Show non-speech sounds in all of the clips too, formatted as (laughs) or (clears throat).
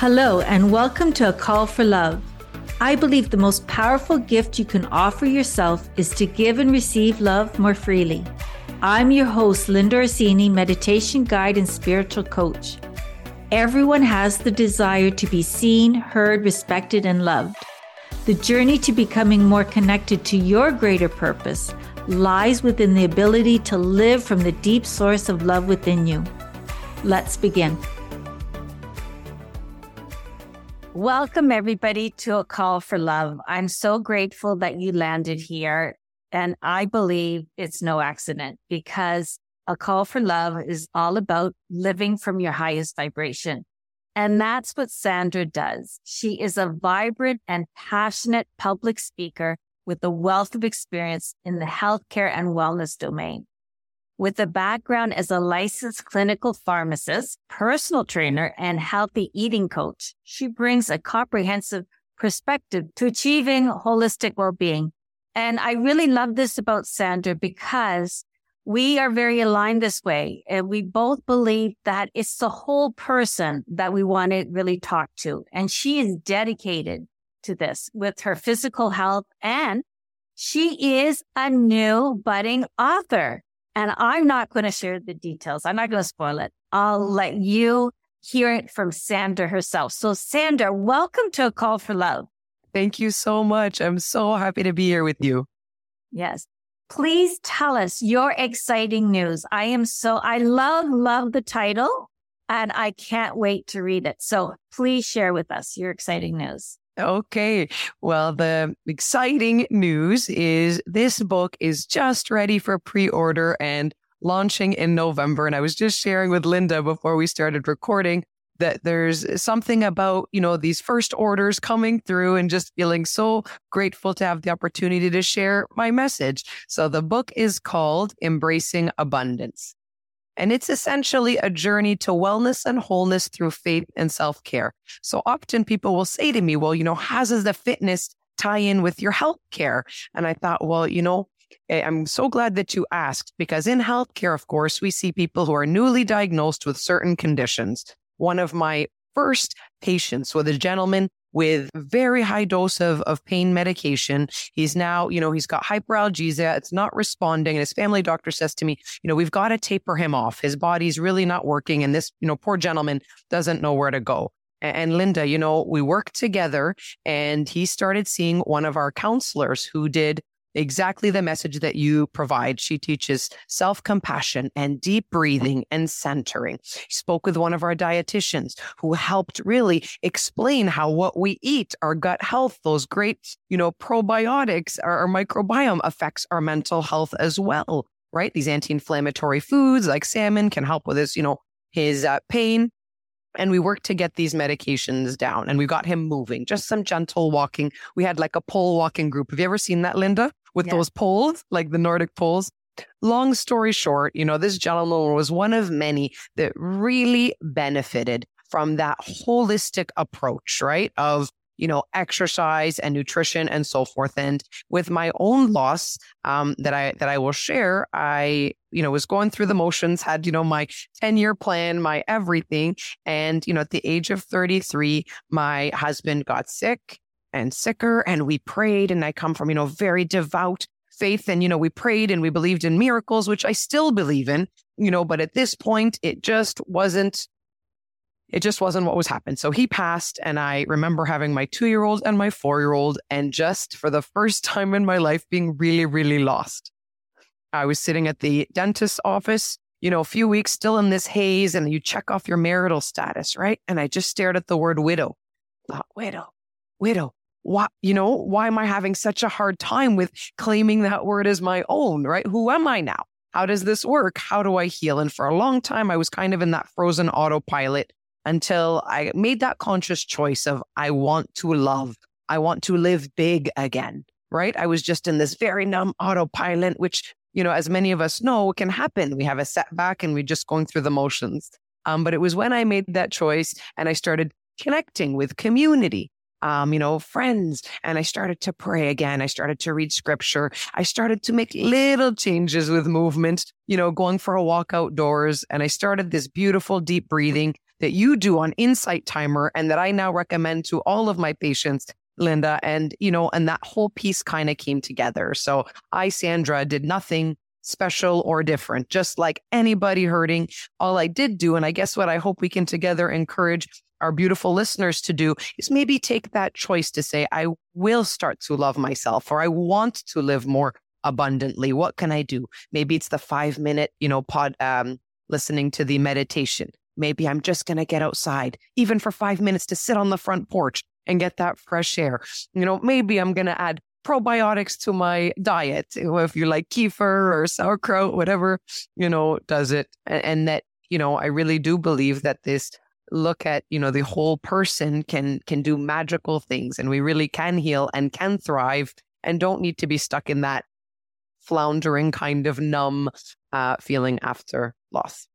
Hello, and welcome to A Call for Love. I believe the most powerful gift you can offer yourself is to give and receive love more freely. I'm your host, Linda Orsini, meditation guide and spiritual coach. Everyone has the desire to be seen, heard, respected, and loved. The journey to becoming more connected to your greater purpose lies within the ability to live from the deep source of love within you. Let's begin. Welcome, everybody, to a call for love. I'm so grateful that you landed here. And I believe it's no accident because a call for love is all about living from your highest vibration. And that's what Sandra does. She is a vibrant and passionate public speaker with a wealth of experience in the healthcare and wellness domain. With a background as a licensed clinical pharmacist, personal trainer, and healthy eating coach, she brings a comprehensive perspective to achieving holistic well-being. And I really love this about Sandra because we are very aligned this way. And we both believe that it's the whole person that we want to really talk to. And she is dedicated to this with her physical health. And she is a new budding author. And I'm not going to share the details. I'm not going to spoil it. I'll mm-hmm. let you hear it from Sandra herself. So, Sandra, welcome to A Call for Love. Thank you so much. I'm so happy to be here with you. Yes. Please tell us your exciting news. I am so, I love, love the title and I can't wait to read it. So please share with us your exciting news. Okay. Well, the exciting news is this book is just ready for pre order and launching in November. And I was just sharing with Linda before we started recording that there's something about, you know, these first orders coming through and just feeling so grateful to have the opportunity to share my message. So the book is called Embracing Abundance. And it's essentially a journey to wellness and wholeness through faith and self care. So often people will say to me, well, you know, how does the fitness tie in with your health care? And I thought, well, you know, eh, I'm so glad that you asked because in healthcare, of course, we see people who are newly diagnosed with certain conditions. One of my first patients was a gentleman with very high dose of, of pain medication. He's now, you know, he's got hyperalgesia. It's not responding. And his family doctor says to me, you know, we've got to taper him off. His body's really not working. And this, you know, poor gentleman doesn't know where to go. And Linda, you know, we worked together and he started seeing one of our counselors who did exactly the message that you provide. She teaches self compassion and deep breathing and centering. Spoke with one of our dietitians who helped really explain how what we eat, our gut health, those great, you know, probiotics, our, our microbiome affects our mental health as well, right? These anti inflammatory foods like salmon can help with his, you know, his uh, pain. And we worked to get these medications down and we got him moving, just some gentle walking. We had like a pole walking group. Have you ever seen that, Linda? With yeah. those poles, like the Nordic poles. Long story short, you know, this gentleman was one of many that really benefited from that holistic approach, right? Of you know, exercise and nutrition and so forth. And with my own loss, um, that I that I will share, I you know was going through the motions, had you know my ten year plan, my everything, and you know at the age of thirty three, my husband got sick and sicker. And we prayed. And I come from, you know, very devout faith. And, you know, we prayed and we believed in miracles, which I still believe in, you know, but at this point, it just wasn't. It just wasn't what was happening. So he passed, and I remember having my two year old and my four year old, and just for the first time in my life, being really, really lost. I was sitting at the dentist's office, you know, a few weeks still in this haze, and you check off your marital status, right? And I just stared at the word widow. Thought, widow, widow why, you know, why am I having such a hard time with claiming that word as my own, right? Who am I now? How does this work? How do I heal? And for a long time, I was kind of in that frozen autopilot until I made that conscious choice of I want to love. I want to live big again, right? I was just in this very numb autopilot, which, you know, as many of us know, can happen. We have a setback and we're just going through the motions. Um, but it was when I made that choice and I started connecting with community um, you know, friends. And I started to pray again. I started to read scripture. I started to make little changes with movement, you know, going for a walk outdoors. And I started this beautiful deep breathing that you do on Insight Timer and that I now recommend to all of my patients, Linda. And, you know, and that whole piece kind of came together. So I, Sandra, did nothing special or different, just like anybody hurting. All I did do, and I guess what I hope we can together encourage our beautiful listeners to do is maybe take that choice to say, I will start to love myself or I want to live more abundantly. What can I do? Maybe it's the five minute, you know, pod, um, listening to the meditation. Maybe I'm just going to get outside, even for five minutes to sit on the front porch and get that fresh air. You know, maybe I'm going to add probiotics to my diet. If you like kefir or sauerkraut, whatever, you know, does it. And, and that, you know, I really do believe that this look at, you know, the whole person can can do magical things and we really can heal and can thrive and don't need to be stuck in that floundering kind of numb uh, feeling after loss.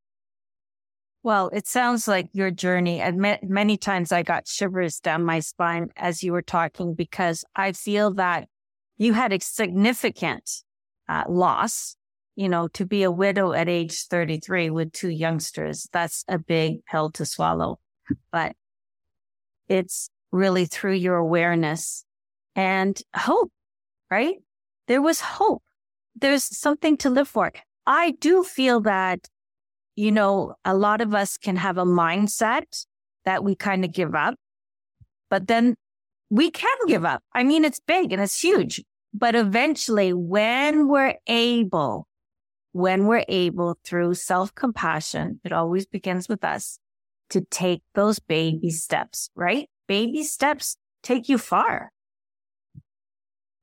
Well, it sounds like your journey. And many times I got shivers down my spine as you were talking because I feel that you had a significant uh, loss. You know, to be a widow at age 33 with two youngsters, that's a big pill to swallow. But it's really through your awareness and hope, right? There was hope. There's something to live for. I do feel that, you know, a lot of us can have a mindset that we kind of give up, but then we can give up. I mean, it's big and it's huge, but eventually when we're able, when we're able through self compassion, it always begins with us to take those baby steps, right? Baby steps take you far.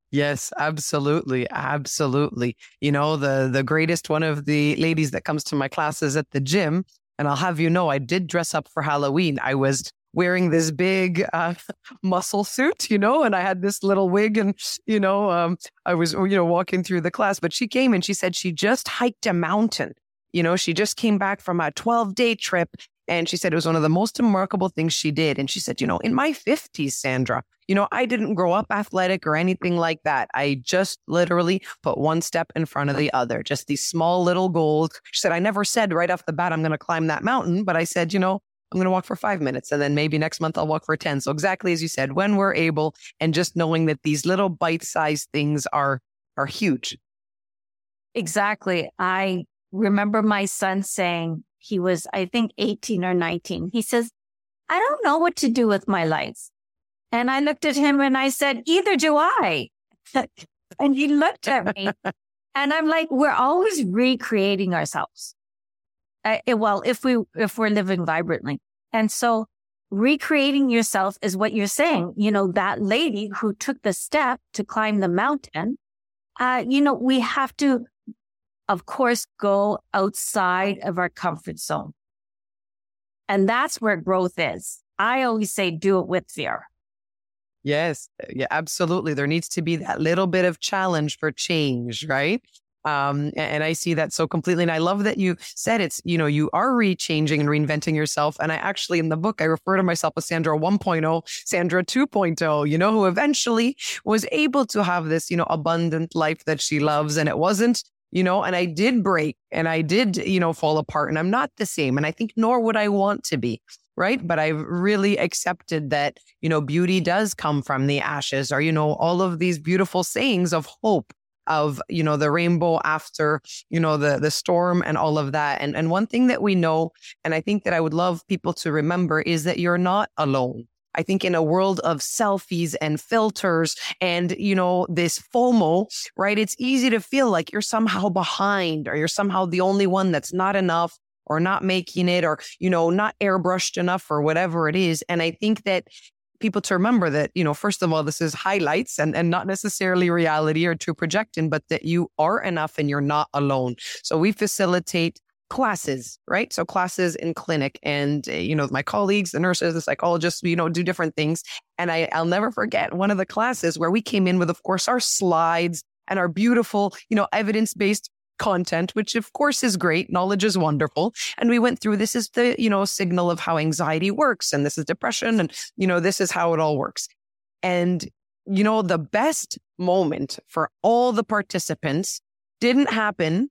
Yes, absolutely. Absolutely. You know, the the greatest one of the ladies that comes to my classes at the gym, and I'll have you know, I did dress up for Halloween. I was wearing this big uh, (laughs) muscle suit, you know, and I had this little wig and, you know, um, I was, you know, walking through the class, but she came and she said she just hiked a mountain. You know, she just came back from a 12 day trip and she said it was one of the most remarkable things she did. And she said, you know, in my 50s, Sandra, you know, I didn't grow up athletic or anything like that. I just literally put one step in front of the other, just these small little goals. She said, I never said right off the bat, I'm going to climb that mountain, but I said, you know, I'm going to walk for five minutes and then maybe next month I'll walk for 10. So exactly as you said, when we're able and just knowing that these little bite sized things are, are huge. Exactly. I remember my son saying he was, I think 18 or 19. He says, I don't know what to do with my life. And I looked at him and I said, either do I. (laughs) and he looked at me (laughs) and I'm like, we're always recreating ourselves uh, well, if we, if we're living vibrantly. And so recreating yourself is what you're saying. You know, that lady who took the step to climb the mountain, uh, you know, we have to, of course, go outside of our comfort zone. And that's where growth is. I always say do it with fear. Yes, yeah, absolutely. There needs to be that little bit of challenge for change, right? Um, and I see that so completely. And I love that you said it's, you know, you are rechanging and reinventing yourself. And I actually, in the book, I refer to myself as Sandra 1.0, Sandra 2.0, you know, who eventually was able to have this, you know, abundant life that she loves. And it wasn't, you know, and I did break and I did, you know, fall apart and I'm not the same. And I think nor would I want to be right? But I've really accepted that, you know, beauty does come from the ashes or, you know, all of these beautiful sayings of hope of you know the rainbow after you know the the storm and all of that and and one thing that we know and i think that i would love people to remember is that you're not alone I think in a world of selfies and filters and, you know, this FOMO, right? It's easy to feel like you're somehow behind or you're somehow the only one that's not enough or not making it or, you know, not airbrushed enough or whatever it is. And I think that people to remember that, you know, first of all, this is highlights and, and not necessarily reality or true projection, but that you are enough and you're not alone. So we facilitate classes, right? So classes in clinic and, uh, you know, my colleagues, the nurses, the psychologists, you know, do different things. And I, I'll never forget one of the classes where we came in with, of course, our slides and our beautiful, you know, evidence based content, which of course is great. Knowledge is wonderful. And we went through this is the, you know, signal of how anxiety works. And this is depression. And, you know, this is how it all works. And, you know, the best moment for all the participants didn't happen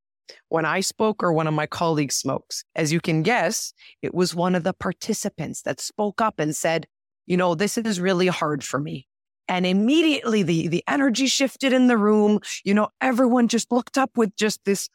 when I spoke or one of my colleagues smokes. As you can guess, it was one of the participants that spoke up and said, you know, this is really hard for me. And immediately the, the energy shifted in the room. You know, everyone just looked up with just this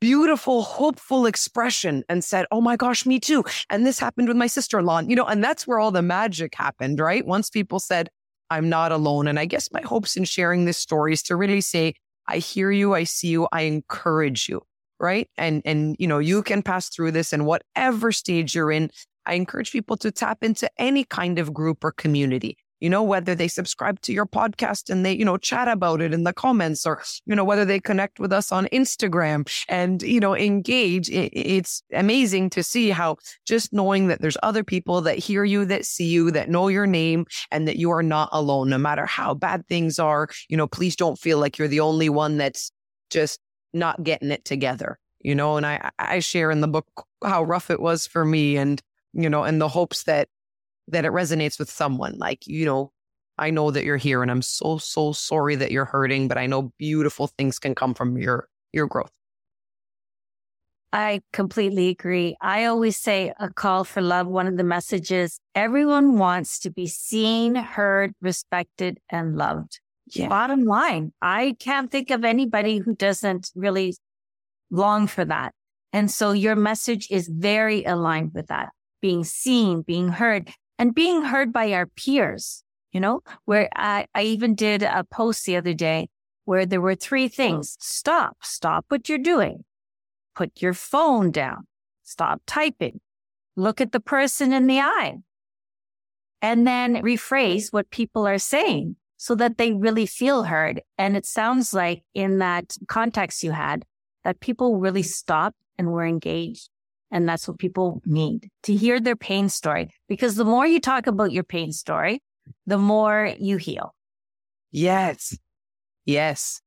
beautiful, hopeful expression and said, Oh my gosh, me too. And this happened with my sister in law. You know, and that's where all the magic happened, right? Once people said, I'm not alone. And I guess my hopes in sharing this story is to really say, I hear you. I see you. I encourage you. Right. And, and, you know, you can pass through this and whatever stage you're in. I encourage people to tap into any kind of group or community you know, whether they subscribe to your podcast and they, you know, chat about it in the comments or, you know, whether they connect with us on Instagram and, you know, engage. It's amazing to see how just knowing that there's other people that hear you, that see you, that know your name and that you are not alone, no matter how bad things are. You know, please don't feel like you're the only one that's just not getting it together, you know, and I, I share in the book how rough it was for me and, you know, and the hopes that that it resonates with someone. Like, you know, I know that you're here and I'm so, so sorry that you're hurting, but I know beautiful things can come from your, your growth. I completely agree. I always say a call for love. One of the messages everyone wants to be seen, heard, respected, and loved. Yeah. Bottom line, I can't think of anybody who doesn't really long for that. And so your message is very aligned with that being seen, being heard and being heard by our peers, you know, where I, I even did a post the other day where there were three things. Stop, stop what you're doing. Put your phone down. Stop typing. Look at the person in the eye. And then rephrase what people are saying so that they really feel heard. And it sounds like in that context you had that people really stopped and were engaged. And that's what people need to hear their pain story. Because the more you talk about your pain story, the more you heal. Yes. Yes.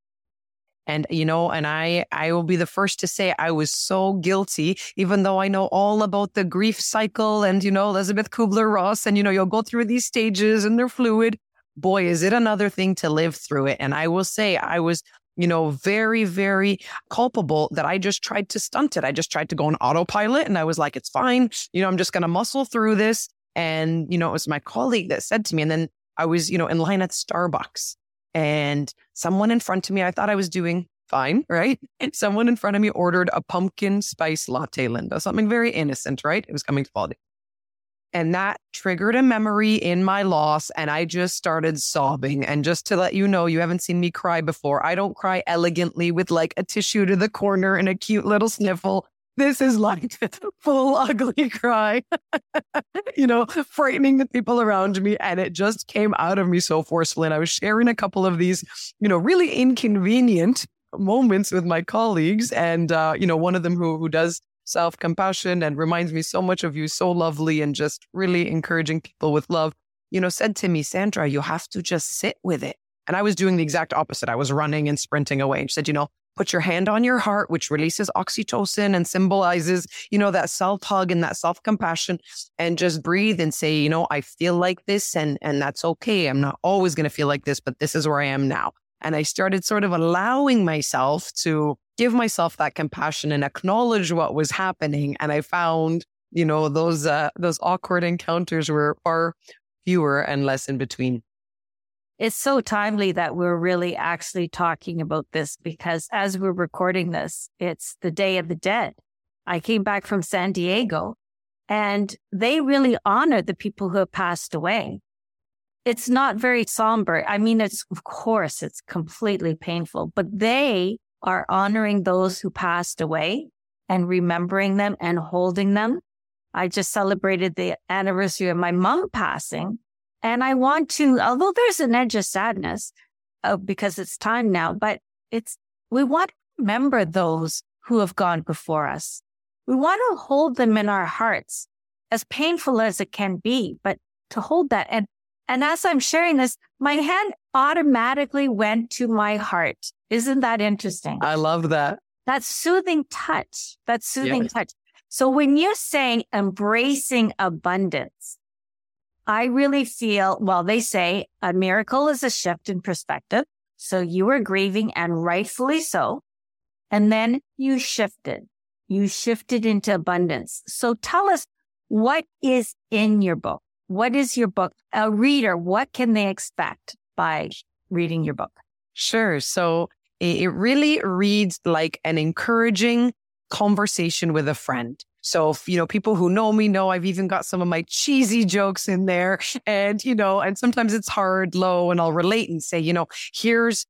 And, you know, and I, I will be the first to say I was so guilty, even though I know all about the grief cycle and, you know, Elisabeth Kübler-Ross and, you know, you'll go through these stages and they're fluid. Boy, is it another thing to live through it. And I will say I was you know, very, very culpable that I just tried to stunt it. I just tried to go on autopilot and I was like, it's fine. You know, I'm just going to muscle through this. And, you know, it was my colleague that said to me, and then I was, you know, in line at Starbucks and someone in front of me, I thought I was doing fine, right? And someone in front of me ordered a pumpkin spice latte, Linda, something very innocent, right? It was coming to quality. And that triggered a memory in my loss. And I just started sobbing. And just to let you know, you haven't seen me cry before. I don't cry elegantly with like a tissue to the corner and a cute little sniffle. This is like (laughs) full ugly cry, (laughs) you know, frightening the people around me. And it just came out of me so forcefully. And I was sharing a couple of these, you know, really inconvenient moments with my colleagues. And, uh, you know, one of them who, who does self compassion and reminds me so much of you, so lovely and just really encouraging people with love, you know, said to me, Sandra, you have to just sit with it. And I was doing the exact opposite. I was running and sprinting away. And she said, you know, put your hand on your heart, which releases oxytocin and symbolizes, you know, that self hug and that self compassion and just breathe and say, you know, I feel like this and, and that's okay. I'm not always going to feel like this, but this is where I am now. And I started sort of allowing myself to give myself that compassion and acknowledge what was happening. And I found, you know, those uh, those awkward encounters were far fewer and less in between. It's so timely that we're really actually talking about this because as we're recording this, it's the Day of the Dead. I came back from San Diego and they really honor the people who have passed away it's not very somber. I mean, it's, of course, it's completely painful, but they are honoring those who passed away and remembering them and holding them. I just celebrated the anniversary of my mom passing. And I want to, although there's an edge of sadness uh, because it's time now, but it's, we want to remember those who have gone before us. We want to hold them in our hearts, as painful as it can be, but to hold that. And and as I'm sharing this, my hand automatically went to my heart. Isn't that interesting? I love that. That soothing touch. That soothing yes. touch. So when you're saying embracing abundance, I really feel, well, they say a miracle is a shift in perspective. So you were grieving and rightfully so. And then you shifted. You shifted into abundance. So tell us what is in your book? What is your book? A reader, what can they expect by reading your book? Sure. So it really reads like an encouraging conversation with a friend. So, you know, people who know me know I've even got some of my cheesy jokes in there. And, you know, and sometimes it's hard, low, and I'll relate and say, you know, here's,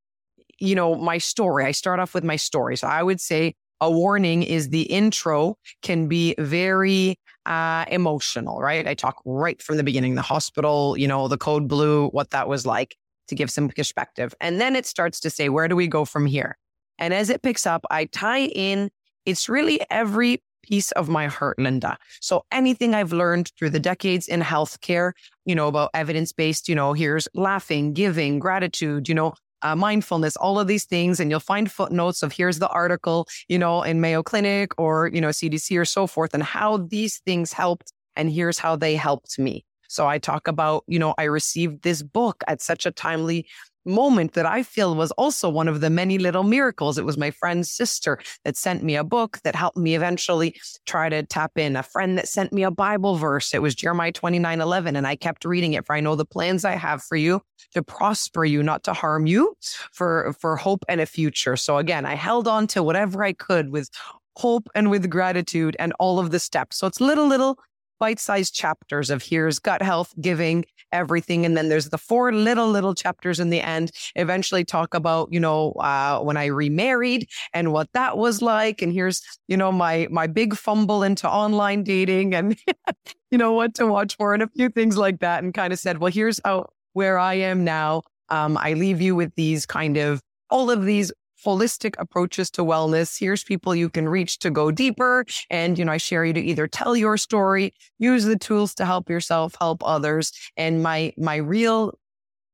you know, my story. I start off with my story. So I would say a warning is the intro can be very uh, emotional, right? I talk right from the beginning, the hospital, you know, the code blue, what that was like to give some perspective. And then it starts to say, where do we go from here? And as it picks up, I tie in, it's really every piece of my heart, Linda. So anything I've learned through the decades in healthcare, you know, about evidence based, you know, here's laughing, giving, gratitude, you know, uh, mindfulness, all of these things. And you'll find footnotes of here's the article, you know, in Mayo Clinic or, you know, CDC or so forth, and how these things helped. And here's how they helped me. So I talk about, you know, I received this book at such a timely moment that I feel was also one of the many little miracles. It was my friend's sister that sent me a book that helped me eventually try to tap in. A friend that sent me a Bible verse. It was Jeremiah 29 11. And I kept reading it for I know the plans I have for you to prosper you, not to harm you, for, for hope and a future. So again, I held on to whatever I could with hope and with gratitude and all of the steps. So it's little, little bite sized chapters of here's gut health, giving, everything. And then there's the four little, little chapters in the end, eventually talk about, you know, uh, when I remarried and what that was like. And here's, you know, my, my big fumble into online dating and, (laughs) you know, what to watch for and a few things like that. And kind of said, well, here's how, where I am now. Um, I leave you with these kind of all of these holistic approaches to wellness. Here's people you can reach to go deeper. And, you know, I share you to either tell your story, use the tools to help yourself, help others. And my, my real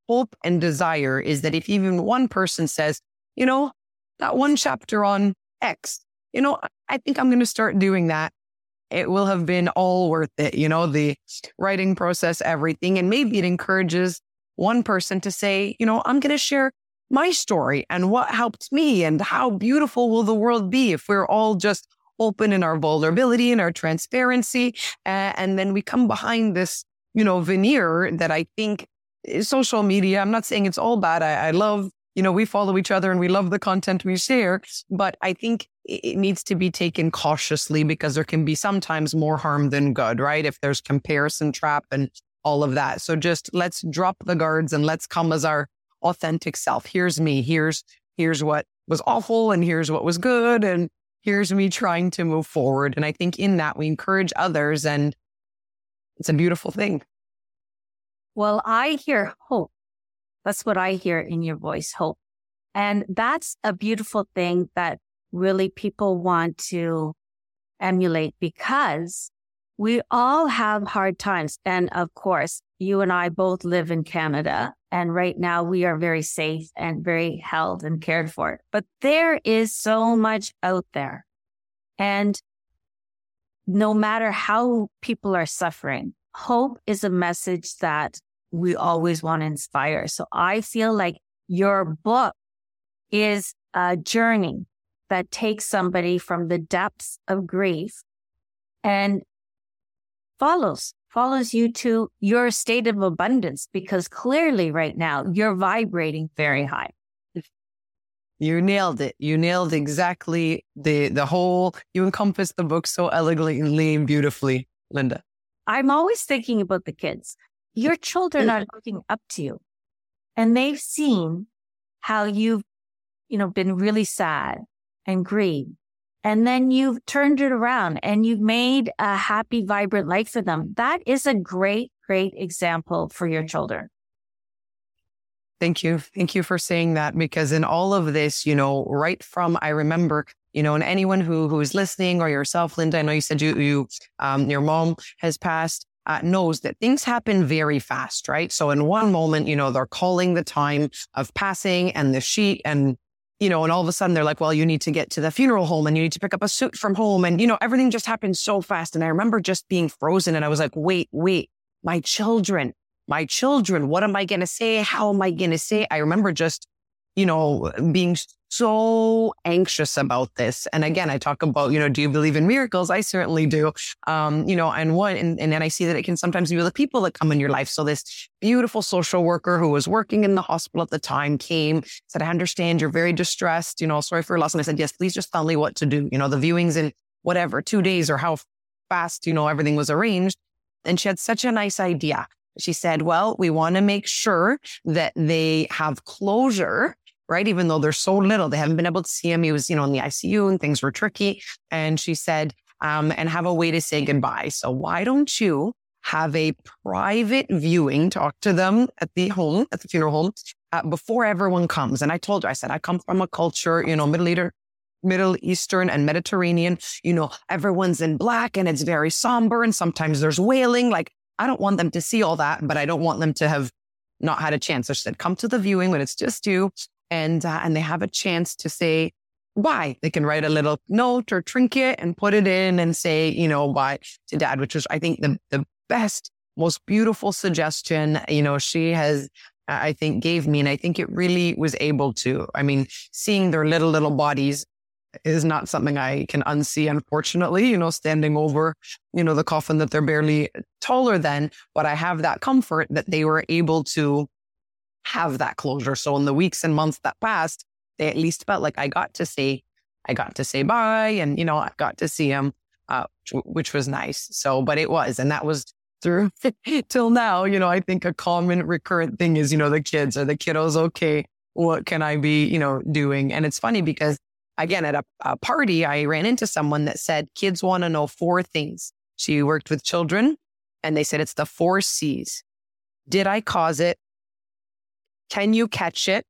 hope and desire is that if even one person says, you know, that one chapter on X, you know, I think I'm going to start doing that. It will have been all worth it, you know, the writing process, everything. And maybe it encourages one person to say, you know, I'm going to share my story and what helped me and how beautiful will the world be if we're all just open in our vulnerability and our transparency. Uh, and then we come behind this, you know, veneer that I think social media, I'm not saying it's all bad. I, I love, you know, we follow each other and we love the content we share, but I think it needs to be taken cautiously because there can be sometimes more harm than good, right? If there's comparison trap and all of that. So just let's drop the guards and let's come as our authentic self. Here's me. Here's, here's what was awful and here's what was good. And here's me trying to move forward. And I think in that we encourage others and it's a beautiful thing. Well, I hear hope. That's what I hear in your voice, hope. And that's a beautiful thing that really people want to emulate because we all have hard times. And of course, you and I both live in Canada. And right now we are very safe and very held and cared for. But there is so much out there. And no matter how people are suffering, hope is a message that we always want to inspire. So I feel like your book is a journey that takes somebody from the depths of grief and follows follows you to your state of abundance because clearly right now you're vibrating very high. You nailed it. You nailed exactly the the whole you encompassed the book so elegantly and beautifully, Linda. I'm always thinking about the kids. Your children are (clears throat) looking up to you and they've seen how you've, you know, been really sad and grieved and then you've turned it around and you've made a happy, vibrant life for them. That is a great, great example for your children. Thank you. Thank you for saying that because in all of this, you know, right from I remember, you know, and anyone who who's listening or yourself, Linda, I know you said you you um your mom has passed. Uh, knows that things happen very fast, right? So in one moment, you know, they're calling the time of passing and the sheet and you know, and all of a sudden they're like, well, you need to get to the funeral home and you need to pick up a suit from home. And, you know, everything just happened so fast. And I remember just being frozen and I was like, wait, wait, my children, my children, what am I going to say? How am I going to say? I remember just you know, being so anxious about this. And again, I talk about, you know, do you believe in miracles? I certainly do. Um, you know, and one, and, and then I see that it can sometimes be the people that come in your life. So this beautiful social worker who was working in the hospital at the time came, said, I understand you're very distressed, you know, sorry for your loss. And I said, yes, please just tell me what to do. You know, the viewings in whatever, two days or how fast, you know, everything was arranged. And she had such a nice idea. She said, well, we want to make sure that they have closure right? Even though they're so little, they haven't been able to see him. He was, you know, in the ICU and things were tricky. And she said, um, and have a way to say goodbye. So why don't you have a private viewing, talk to them at the home, at the funeral home, uh, before everyone comes. And I told her, I said, I come from a culture, you know, Middle Eastern, Middle Eastern and Mediterranean, you know, everyone's in black and it's very somber and sometimes there's wailing. Like, I don't want them to see all that, but I don't want them to have not had a chance. So she said, come to the viewing when it's just you and uh, and they have a chance to say why. They can write a little note or trinket and put it in and say, you know, why to dad, which was I think the the best, most beautiful suggestion. You know, she has I think gave me, and I think it really was able to. I mean, seeing their little little bodies is not something I can unsee, unfortunately, you know, standing over, you know, the coffin that they're barely taller than. But I have that comfort that they were able to have that closure. So in the weeks and months that passed, they at least felt like I got to say, I got to say bye and, you know, I got to see him, uh, which was nice. So, but it was, and that was through (laughs) till now, you know, I think a common recurrent thing is, you know, the kids or the kiddos, okay, what can I be, you know, doing? And it's funny because again, at a, a party, I ran into someone that said kids want to know four things. She worked with children and they said it's the four C's. Did I cause it? Can you catch it?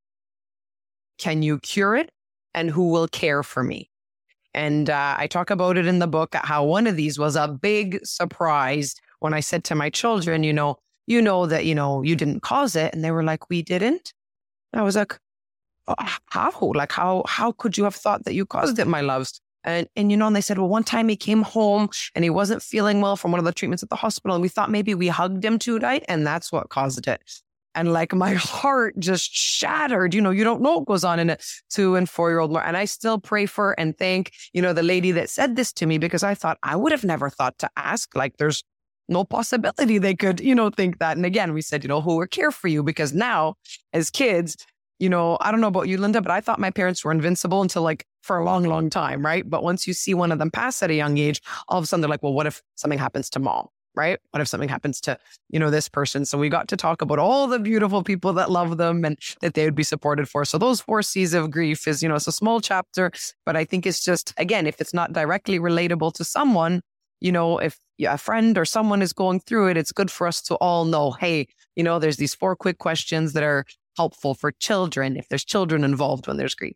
Can you cure it? And who will care for me? And uh, I talk about it in the book how one of these was a big surprise when I said to my children, you know, you know that, you know, you didn't cause it. And they were like, we didn't. I was like, oh, how? Like, how, how could you have thought that you caused it, my loves? And, and, you know, and they said, well, one time he came home and he wasn't feeling well from one of the treatments at the hospital. And we thought maybe we hugged him too tight and that's what caused it. And like my heart just shattered. You know, you don't know what goes on in a two and four year old. And I still pray for and thank, you know, the lady that said this to me because I thought I would have never thought to ask. Like there's no possibility they could, you know, think that. And again, we said, you know, who will care for you? Because now as kids, you know, I don't know about you, Linda, but I thought my parents were invincible until like for a long, long time, right? But once you see one of them pass at a young age, all of a sudden they're like, well, what if something happens to mom? Right? What if something happens to, you know, this person? So we got to talk about all the beautiful people that love them and that they would be supported for. So those four C's of grief is, you know, it's a small chapter, but I think it's just, again, if it's not directly relatable to someone, you know, if a friend or someone is going through it, it's good for us to all know, hey, you know, there's these four quick questions that are helpful for children if there's children involved when there's grief.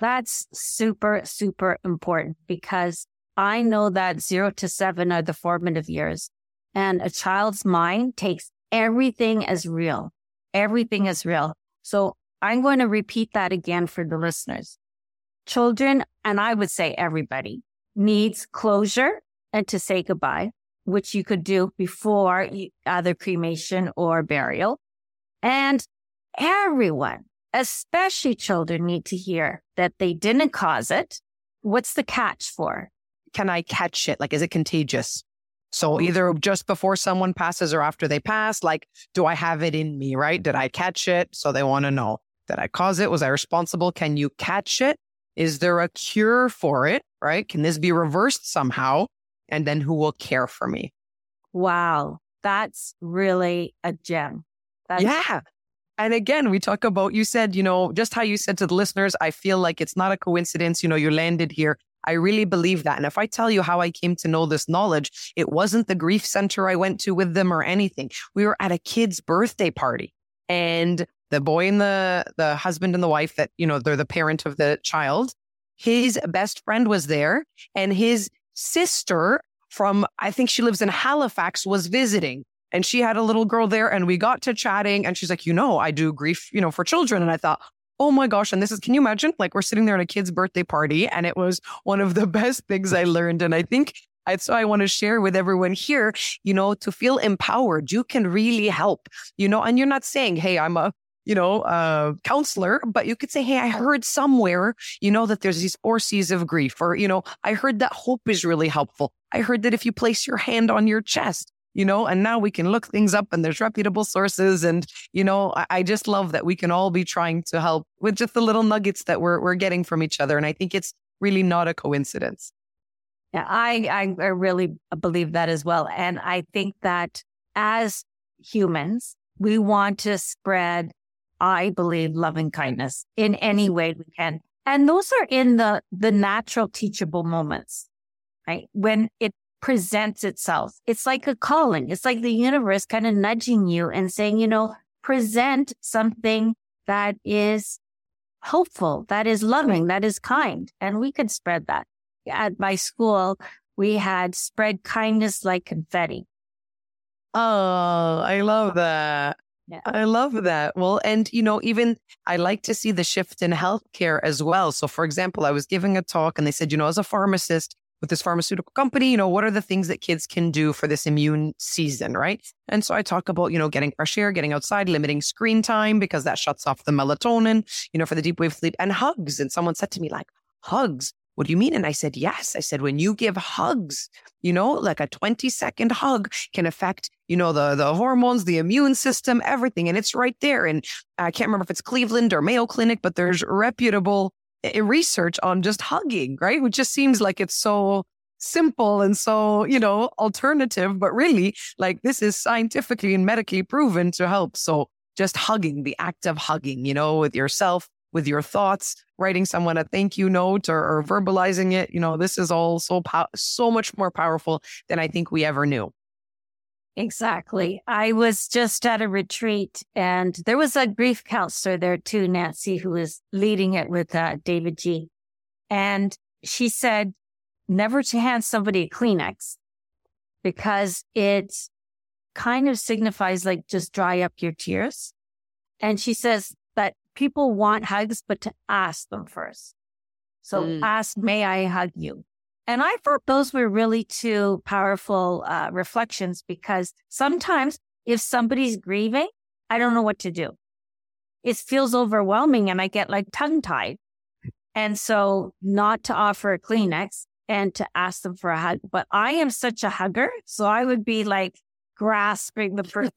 That's super, super important because I know that zero to seven are the formative years and a child's mind takes everything as real. Everything is real. So I'm going to repeat that again for the listeners. Children, and I would say everybody needs closure and to say goodbye, which you could do before either cremation or burial. And everyone, especially children need to hear that they didn't cause it. What's the catch for? Can I catch it? Like, is it contagious? So mm-hmm. either just before someone passes or after they pass, like, do I have it in me, right? Did I catch it? So they want to know, did I cause it? Was I responsible? Can you catch it? Is there a cure for it, right? Can this be reversed somehow? And then who will care for me? Wow. That's really a gem. That's- yeah. And again, we talk about, you said, you know, just how you said to the listeners, I feel like it's not a coincidence. You know, you landed here I really believe that. And if I tell you how I came to know this knowledge, it wasn't the grief center I went to with them or anything. We were at a kid's birthday party and the boy and the, the husband and the wife that, you know, they're the parent of the child. His best friend was there and his sister from, I think she lives in Halifax was visiting and she had a little girl there and we got to chatting and she's like, you know, I do grief, you know, for children. And I thought, oh my gosh. And this is, can you imagine? Like we're sitting there at a kid's birthday party and it was one of the (laughs) best things I learned. And I think so I want to share with everyone here, you know, to feel empowered, you can really help, you know, and you're not saying, Hey, I'm a, you know, uh, counselor, but you could say, Hey, I heard somewhere, you know, that there's these four C's of grief, or, you know, I heard that hope is really helpful. I heard that if you place your hand on your chest, you know, and now we can look things up and there's reputable sources. And, you know, I, I just love that we can all be trying to help with just the little nuggets that we're, we're getting from each other. And I think it's really not a coincidence. Yeah, I, I really believe that as well. And I think that as humans, we want to spread, I believe, loving kindness in any way we can. And those are in the, the natural teachable moments, right? When it presents itself. It's like a calling. It's like the universe kind of nudging you and saying, you know, present something that is hopeful, that is loving, that is kind. And we could spread that. At my school, we had spread kindness like confetti. Oh, I love that. Yeah. I love that. Well, and you know, even I like to see the shift in healthcare as well. So, for example, I was giving a talk and they said, you know, as a pharmacist with this pharmaceutical company, you know, what are the things that kids can do for this immune season, right? And so I talk about, you know, getting fresh air, getting outside, limiting screen time because that shuts off the melatonin, you know, for the deep wave sleep and hugs. And someone said to me, like, hugs what do you mean? And I said, yes. I said, when you give hugs, you know, like a 20 second hug can affect, you know, the, the hormones, the immune system, everything. And it's right there. And I can't remember if it's Cleveland or Mayo Clinic, but there's reputable research on just hugging, right? Which just seems like it's so simple and so, you know, alternative, but really like this is scientifically and medically proven to help. So just hugging, the act of hugging, you know, with yourself, with your thoughts, writing someone a thank you note or, or verbalizing it. You know, this is all so, po- so much more powerful than I think we ever knew. Exactly. I was just at a retreat and there was a grief counselor there too, Nancy, who was leading it with uh, David G. And she said, never to hand somebody a Kleenex because it kind of signifies like just dry up your tears. And she says, that people want hugs, but to ask them first. So mm. ask, may I hug you? And I thought those were really two powerful uh, reflections because sometimes if somebody's grieving, I don't know what to do. It feels overwhelming and I get like tongue tied. And so not to offer a Kleenex and to ask them for a hug. But I am such a hugger. So I would be like, grasping the person.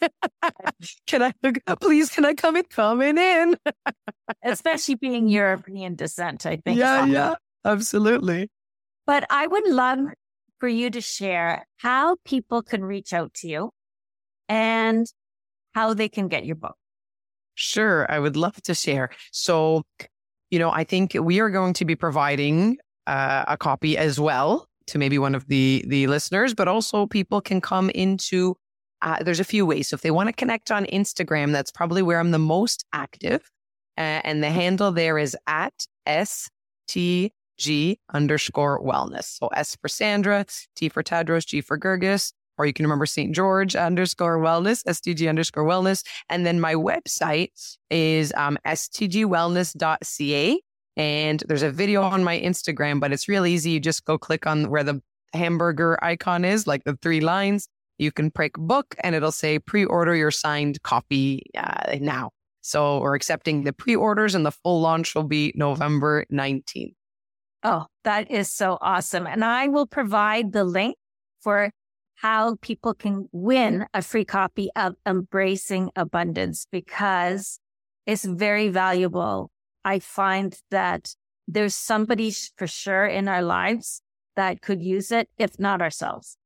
(laughs) can I, please, can I come in? Coming in. Especially being European descent, I think. Yeah, yeah, absolutely. But I would love for you to share how people can reach out to you and how they can get your book. Sure, I would love to share. So, you know, I think we are going to be providing uh, a copy as well to maybe one of the the listeners, but also people can come into uh, there's a few ways. So if they want to connect on Instagram, that's probably where I'm the most active. Uh, and the handle there is at STG underscore wellness. So S for Sandra, T for Tadros, G for Guirguis, or you can remember St. George underscore wellness, STG underscore wellness. And then my website is um, stgwellness.ca. And there's a video on my Instagram, but it's real easy. You just go click on where the hamburger icon is, like the three lines, you can prick book and it'll say pre-order your signed copy uh, now. So we're accepting the pre-orders and the full launch will be November 19th. Oh, that is so awesome. And I will provide the link for how people can win a free copy of Embracing Abundance because it's very valuable. I find that there's somebody for sure in our lives that could use it, if not ourselves.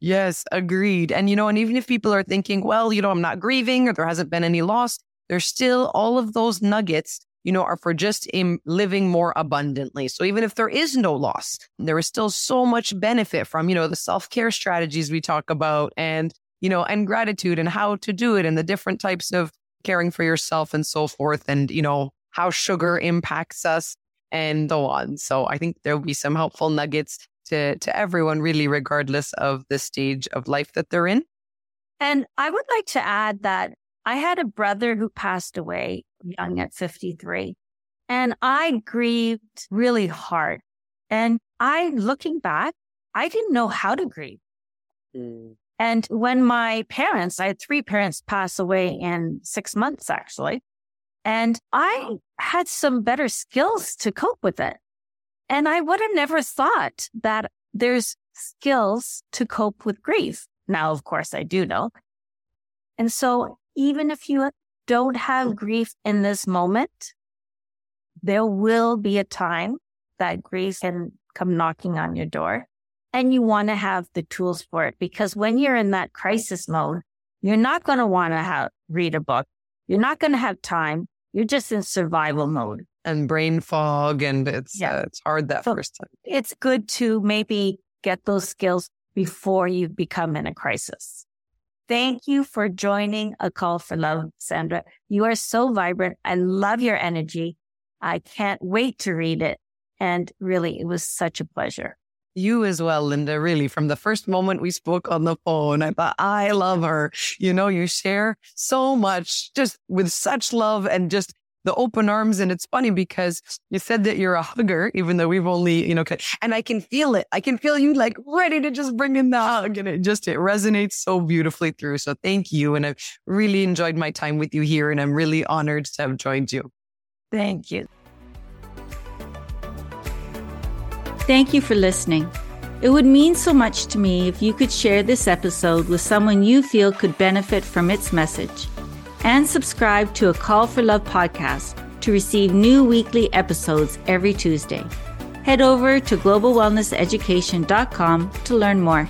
Yes, agreed. And, you know, and even if people are thinking, well, you know, I'm not grieving or there hasn't been any loss, there's still all of those nuggets, you know, are for just in living more abundantly. So even if there is no loss, there is still so much benefit from, you know, the self care strategies we talk about and, you know, and gratitude and how to do it and the different types of caring for yourself and so forth. And, you know, how sugar impacts us and so on. So I think there'll be some helpful nuggets to, to everyone, really, regardless of the stage of life that they're in. And I would like to add that I had a brother who passed away young at 53, and I grieved really hard. And I, looking back, I didn't know how to grieve. Mm. And when my parents, I had three parents pass away in six months, actually. And I had some better skills to cope with it. And I would have never thought that there's skills to cope with grief. Now, of course, I do know. And so even if you don't have grief in this moment, there will be a time that grief can come knocking on your door and you want to have the tools for it because when you're in that crisis mode, you're not going to want to have, read a book. You're not going to have time. You're just in survival mode and brain fog, and it's yeah. uh, it's hard that so first time. It's good to maybe get those skills before you become in a crisis. Thank you for joining A Call for Love, Sandra. You are so vibrant. I love your energy. I can't wait to read it. And really, it was such a pleasure. You as well, Linda. Really, from the first moment we spoke on the phone, I thought, I love her. You know, you share so much just with such love and just the open arms. And it's funny because you said that you're a hugger, even though we've only, you know, and I can feel it. I can feel you like ready to just bring in the hug and it just, it resonates so beautifully through. So thank you. And I've really enjoyed my time with you here and I'm really honored to have joined you. Thank you. Thank you for listening. It would mean so much to me if you could share this episode with someone you feel could benefit from its message and subscribe to a Call for Love podcast to receive new weekly episodes every Tuesday. Head over to globalwellnesseducation.com to learn more.